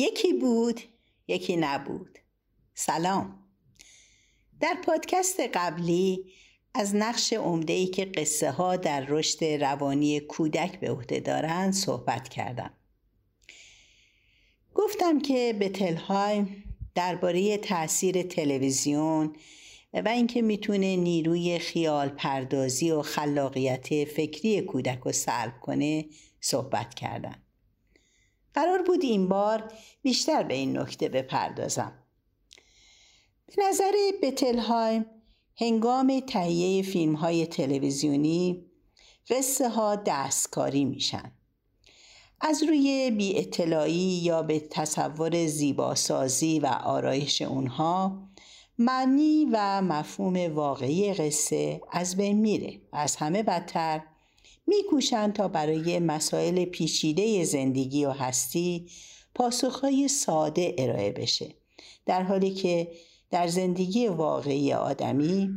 یکی بود یکی نبود. سلام. در پادکست قبلی از نقش ای که قصه ها در رشد روانی کودک به عهده دارند صحبت کردم. گفتم که بتلهایم درباره تاثیر تلویزیون و اینکه می‌تونه نیروی خیال پردازی و خلاقیت فکری کودک رو سلب کنه صحبت کردن قرار بود این بار بیشتر به این نکته بپردازم. به نظر بتلهایم هنگام تهیه فیلم های تلویزیونی قصه ها دستکاری میشن. از روی بی اطلاعی یا به تصور زیباسازی و آرایش اونها معنی و مفهوم واقعی قصه از بین میره از همه بدتر میکوشند تا برای مسائل پیچیده زندگی و هستی پاسخهای ساده ارائه بشه. در حالی که در زندگی واقعی آدمی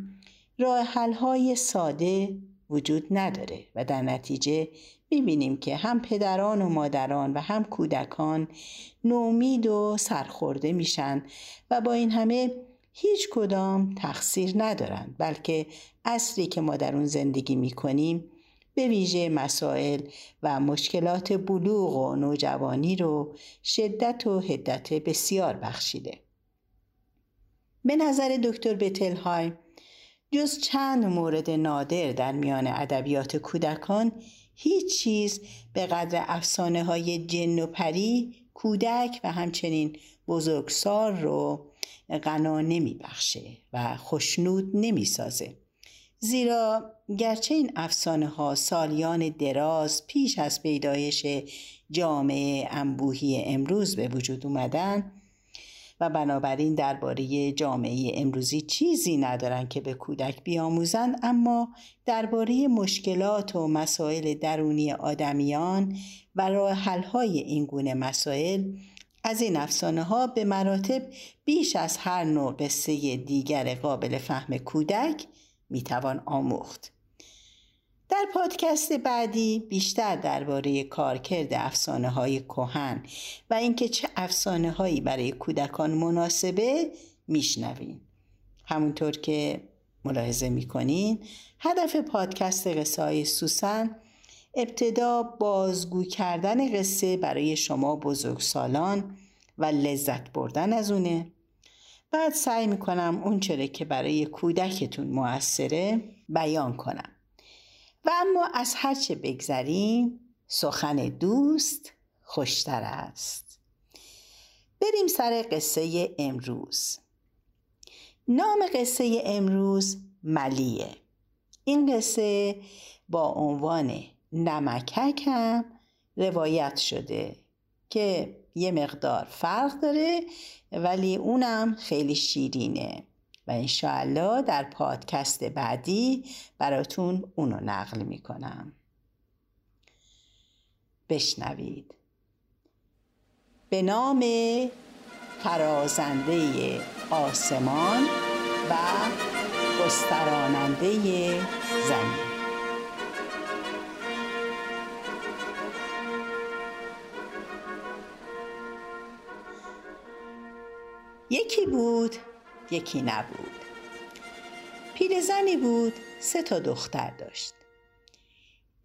راه حلهای ساده وجود نداره و در نتیجه می‌بینیم که هم پدران و مادران و هم کودکان نومید و سرخورده میشن و با این همه هیچ کدام تقصیر ندارند بلکه اصلی که ما در اون زندگی می‌کنیم به ویژه مسائل و مشکلات بلوغ و نوجوانی رو شدت و هدت بسیار بخشیده به نظر دکتر بتلهایم جز چند مورد نادر در میان ادبیات کودکان هیچ چیز به قدر افسانه های جن و پری کودک و همچنین بزرگسال رو غنا نمی بخشه و خوشنود نمی سازه. زیرا گرچه این افسانه ها سالیان دراز پیش از پیدایش جامعه انبوهی امروز به وجود اومدن و بنابراین درباره جامعه امروزی چیزی ندارن که به کودک بیاموزند اما درباره مشکلات و مسائل درونی آدمیان و راه حل‌های این گونه مسائل از این افسانه ها به مراتب بیش از هر نوع قصه دیگر قابل فهم کودک می‌توان آموخت. در پادکست بعدی بیشتر درباره کارکرد افسانه های کوهن و اینکه چه افسانه هایی برای کودکان مناسبه میشنویم. همونطور که ملاحظه می‌کنین هدف پادکست قصه های سوسن ابتدا بازگو کردن قصه برای شما بزرگسالان و لذت بردن از اونه بعد سعی می‌کنم اون چره که برای کودکتون موثره بیان کنم. و اما از هرچه بگذریم سخن دوست خوشتر است. بریم سر قصه امروز. نام قصه امروز ملیه. این قصه با عنوان نمکک هم روایت شده. که یه مقدار فرق داره ولی اونم خیلی شیرینه. و انشاءالله در پادکست بعدی براتون اونو نقل می‌کنم. بشنوید. به نام فرازنده آسمان و گستراننده زمین. یکی بود یکی نبود. پیرزنی بود سه تا دختر داشت.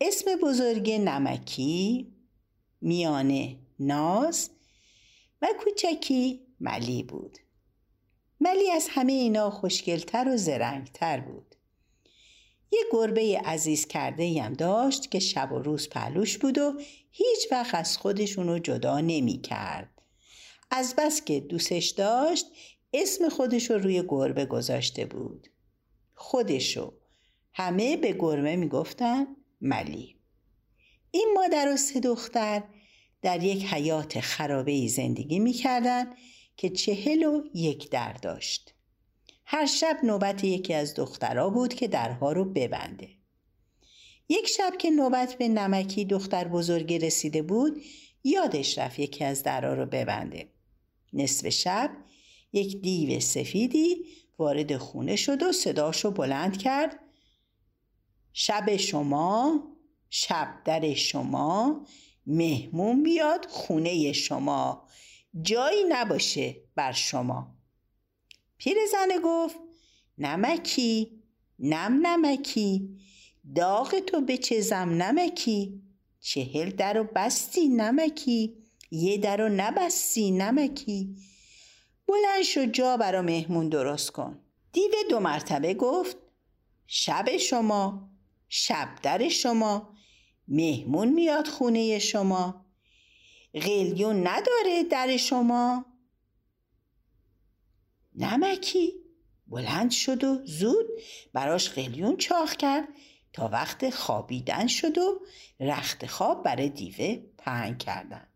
اسم بزرگ نمکی میانه ناز و کوچکی ملی بود. ملی از همه اینا خوشگلتر و زرنگتر بود. یه گربه عزیز کرده هم داشت که شب و روز پهلوش بود و هیچ وقت از خودشونو جدا نمی کرد. از بس که دوستش داشت اسم خودشو روی گربه گذاشته بود. خودشو همه به گربه می‌گفتن ملی. این مادر و سه دختر در یک حیات خرابه زندگی می‌کردن که چهل و یک در داشت. هر شب نوبت یکی از دخترها بود که درها رو ببنده. یک شب که نوبت به نمکی دختر بزرگی رسیده بود یادش رفت یکی از درها رو ببنده. نصف شب یک دیو سفیدی وارد خونه شد و صداشو بلند کرد. شب شما شب در شما مهمون بیاد خونه شما. جایی نباشه بر شما. پیرزنه گفت نمکی نم نمکی. داغ تو به چزم نمکی. چهل در و بستی نمکی. یه در و نبستی نمکی. بلند شو جا برا مهمون درست کن. دیو دو مرتبه گفت شب شما شب در شما مهمون میاد خونه شما. قلیون نداره در شما. نمکی. بلند شد و زود براش قلیون چاخ کرد. تا وقت خوابیدن شد و رخت خواب برای دیوه پهن کردن.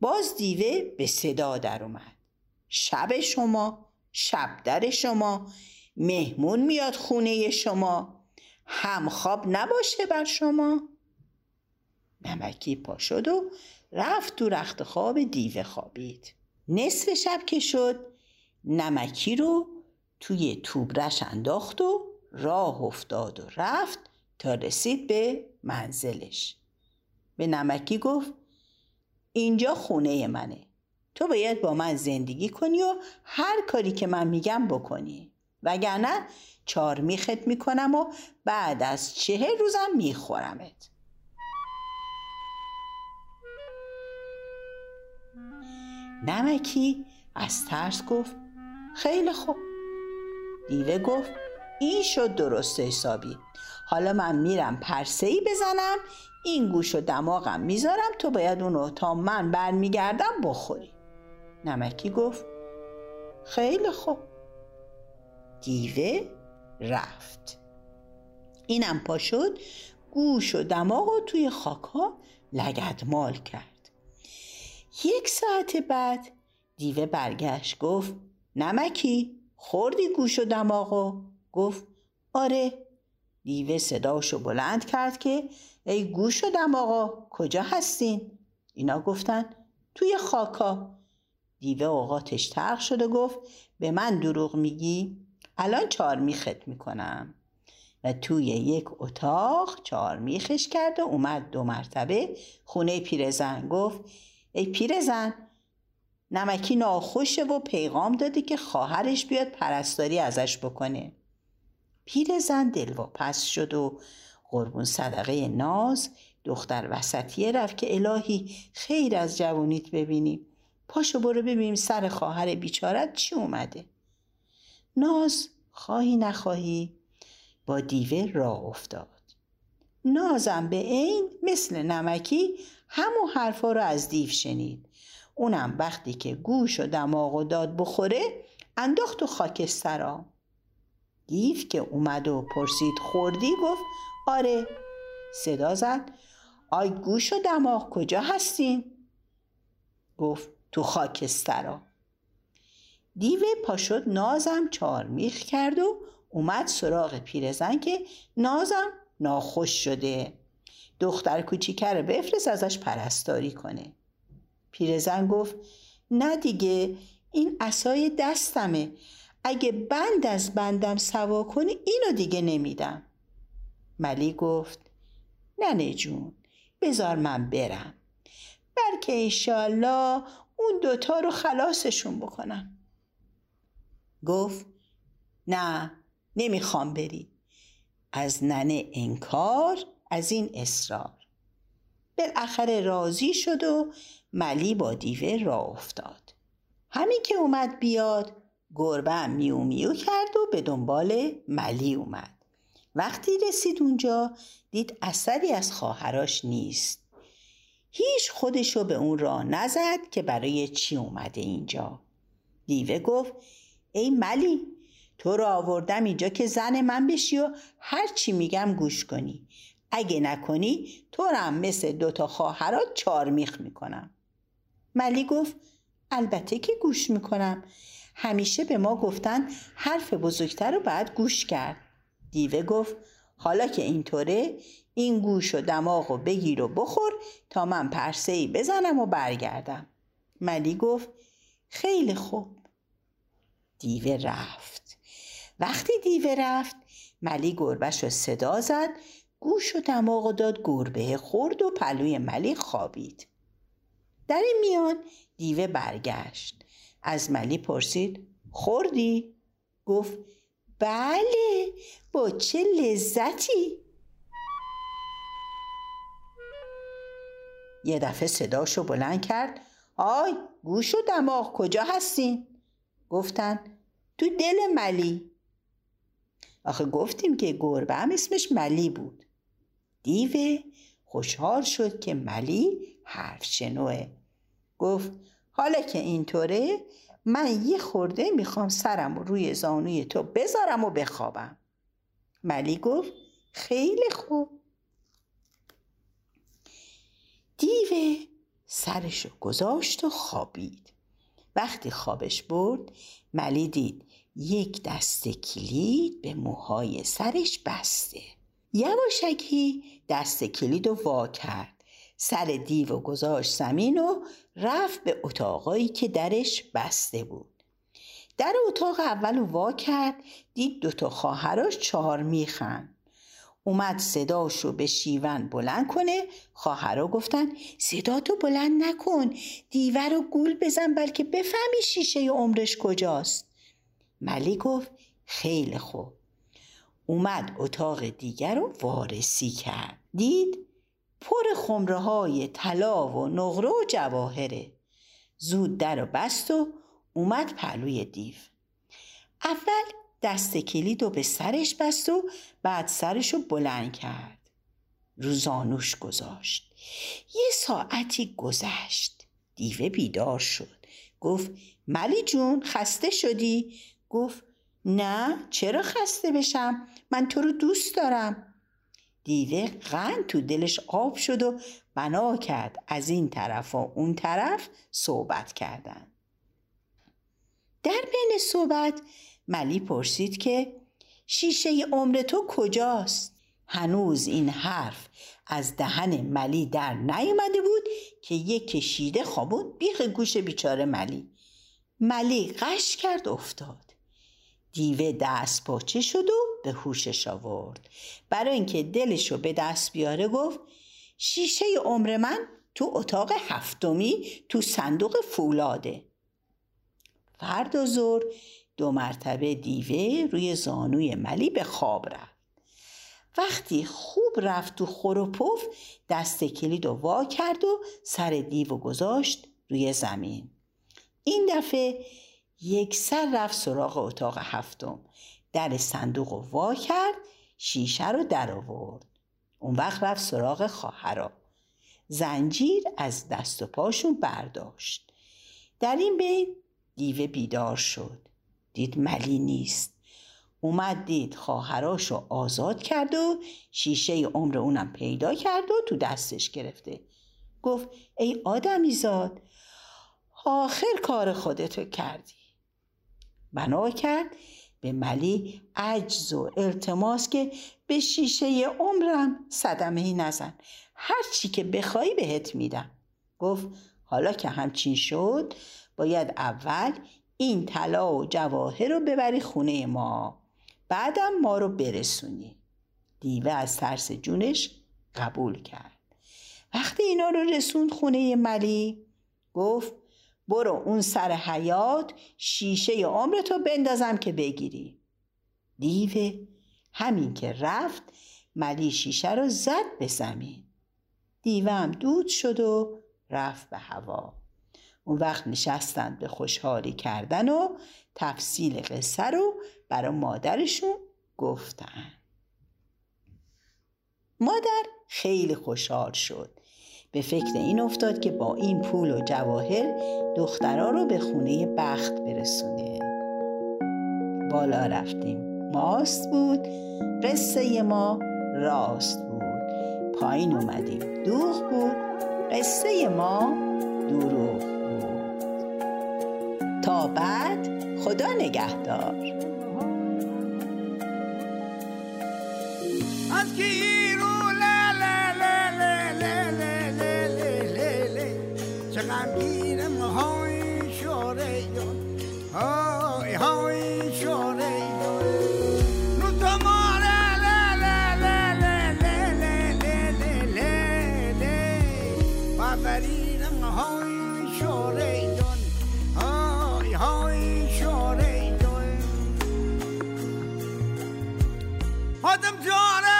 باز دیوه به صدا در اومد. شب شما شب در شما مهمون میاد خونه شما همخواب نباشه بر شما. نمکی پا شد و رفت تو رخت خواب دیوه خوابید. نصف شب که شد نمکی رو توی توبرش انداخت و راه افتاد و رفت تا رسید به منزلش. به نمکی گفت اینجا خونه منه. تو باید با من زندگی کنی و هر کاری که من میگم بکنی. وگرنه چار میخت می‌کنم و بعد از چهل روزم میخورمت. نمکی از ترس گفت خیلی خوب. دیوه گفت این شد درست حسابی. حالا من میرم پرسه ای بزنم این گوش و دماغم می‌ذارم تو باید اونو تا من برمیگردم بخوری. نمکی گفت خیلی خوب. دیوه رفت. اینم پا شد گوش و دماغ رو توی خاکا لگدمال کرد. یک ساعت بعد دیوه برگشت گفت نمکی خوردی گوش و دماغو؟ گفت آره. دیوه صداشو بلند کرد که ای گوش و دماغا کجا هستین؟ اینا گفتن توی خاکا. دیوه اوقاتش ترخ شد و گفت به من دروغ میگی؟ الان چهار میخت می‌کنم. و توی یک اتاق چهار میخش کرد و اومد دو مرتبه خونه پیرزن. گفت ای پیرزن نمکی ناخوشه و پیغام دادی که خواهرش بیاد پرستاری ازش بکنه. پیرزن دلواپس شد و قربون صدقه ناز دختر وسطیه رفت که الهی خیر از جوانیت ببینیم. پاشو برو ببینیم سر خواهر بیچارت چی اومده. ناز خواهی نخواهی با دیوه راه افتاد. نازم به عین مثل نمکی همون حرفا رو از دیو شنید. اونم وقتی که گوش و دماغ و داد بخوره انداخت و خاکسترا. دیو که اومد و پرسید خوردی؟ گفت آره. صدا زد. آی گوش و دماغ کجا هستین؟ گفت تو خاکسترا. دیو پاشد نازم چارمیخ کرد و اومد سراغ پیرزن که نازم ناخوش شده. دختر کوچیکه رو بفرست ازش پرستاری کنه. پیرزن گفت نه دیگه این اسای دستمه. اگه بند از بندم سوا کنی اینو دیگه نمیدم. ملی گفت نه جون بذار من برم. بلکه ایشالله اون دوتا رو خلاصشون بکنم. گفت نه نمی‌خوام بری. از ننه انکار از این اصرار. بالاخره راضی شد و ملی با دیوه را افتاد. همین که اومد بیاد گربه میو میو کرد و به دنبال ملی اومد. وقتی رسید اونجا دید اثری از خواهرش نیست. هیچ خودشو به اون راه نزد که برای چی اومده اینجا. دیوه گفت ای ملی تو را آوردم اینجا که زن من بشی و هر چی میگم گوش کنی. اگه نکنی تو را هم مثل دوتا خواهرات چارمیخ می‌کنم. ملی گفت البته که گوش می‌کنم. همیشه به ما گفتن حرف بزرگتر رو باید گوش کرد. دیوه گفت حالا که اینطوره این گوش و دماغ و بگیر و بخور تا من پرسه ای بزنم و برگردم. ملی گفت خیلی خوب. دیوه رفت. وقتی دیوه رفت ملی گربش رو صدا زد گوش و دماغ و داد گربه خورد و پلوی ملی خوابید. در این میان دیوه برگشت. از ملی پرسید خوردی؟ گفت بله با چه لذتی یه دفعه صداشو بلند کرد آی گوش و دماغ کجا هستین؟ گفتن تو دل ملی آخه گفتیم که گربه هم اسمش ملی بود دیوه خوشحال شد که ملی حرف شنوه گفت حالا که اینطوره من یه خورده می‌خوام سرم روی زانوی تو بذارم و بخوابم. ملی گفت خیلی خوب. دیوه سرشو گذاشت و خوابید. وقتی خوابش برد ملی دید یک دست کلید به موهای سرش بسته. یواشکی دست کلید رو وا کرد. سر دیو و گذاشت زمین و رفت به اتاقایی که درش بسته بود. در اتاق اول وا کرد دید دوتا خواهرش چهار میخن. اومد صداشو به شیون بلند کنه خواهرها گفتن صدا تو بلند نکن دیور رو گول بزن بلکه بفهمی شیشه عمرش کجاست. ملی گفت خیلی خوب. اومد اتاق دیگر رو وارسی کرد. دید پر خمره های طلا و نقره و جواهره. زود در و بست و اومد پهلوی دیو. اول دست کلید و به سرش بست و بعد سرش رو بلند کرد. روزانوش گذاشت. یه ساعتی گذشت. دیوه بیدار شد. گفت ملی جون خسته شدی؟ گفت نه چرا خسته بشم؟ من تو رو دوست دارم. دیوه غن تو دلش آب شد و بنا کرد. از این طرف و اون طرف صحبت کردن. در بین صحبت ملی پرسید که شیشه عمر تو کجاست؟ هنوز این حرف از دهن ملی در نیومده بود که یک کشیده خوابون بیخ گوش بیچاره ملی. ملی قش کرد افتاد. دیوه دست پاچه شد و به هوشش آورد. برای اینکه دلشو به دست بیاره گفت شیشه عمر من تو اتاق هفتمی تو صندوق فولاده. فردا زور دو مرتبه دیوه روی زانوی ملی به خواب رفت. وقتی خوب رفت تو خور و پف دست کلید و وا کرد و سر دیو و گذاشت روی زمین. این دفعه یک سر رفت سراغ اتاق هفتم. در صندوق وا کرد شیشه رو در آورد. اون وقت رفت سراغ خواهرا زنجیر از دست و پاشون برداشت. در این بین دیوه بیدار شد. دید ملی نیست. اومد دید خواهراشو آزاد کرد و شیشه عمر اونم پیدا کرد و تو دستش گرفته. گفت ای آدمی زاد آخر کار خودتو کردی. بنا کرد به ملی عجز و التماس که به شیشه عمرم صدمه ای نزن. هر چی که بخوای بهت میدم. گفت حالا که همچین شد باید اول این طلا و جواهر رو ببری خونه ما. بعدم ما رو برسونی. دیوه از ترس جونش قبول کرد. وقتی اینا رو رسوند خونه ملی گفت برو اون سر حیات شیشه عمرتو بندازم که بگیری. دیوه همین که رفت ملی شیشه رو زد به زمین. دیوه هم دود شد و رفت به هوا. اون وقت نشستند به خوشحالی کردن و تفصیل قصه رو برای مادرشون گفتن. مادر خیلی خوشحال شد. به فکر این افتاد که با این پول و جواهر دخترها رو به خونه بخت برسونه. بالا رفتیم. ماست بود. قصه ما راست بود. پایین اومدیم. دوغ بود. قصه ما دروغ بود. تا بعد خدا نگهدار. از آفرینم های شوره دون های های شوره دون آدم جاره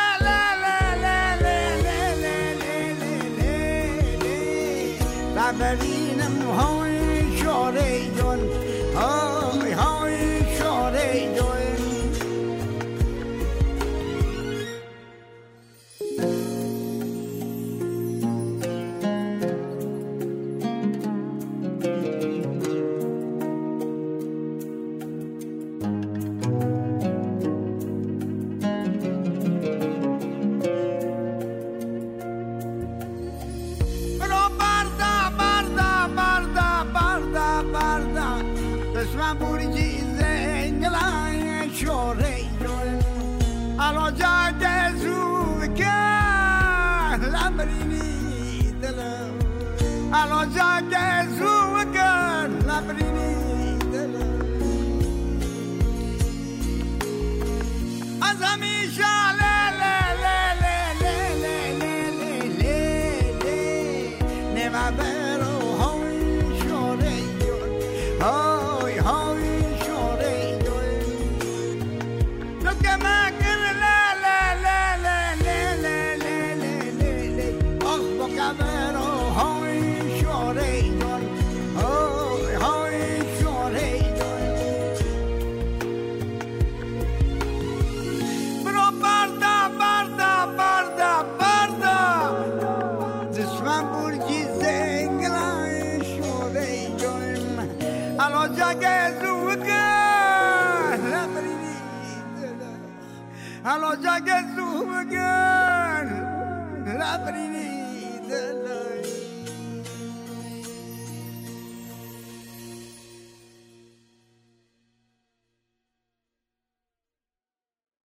gigantic.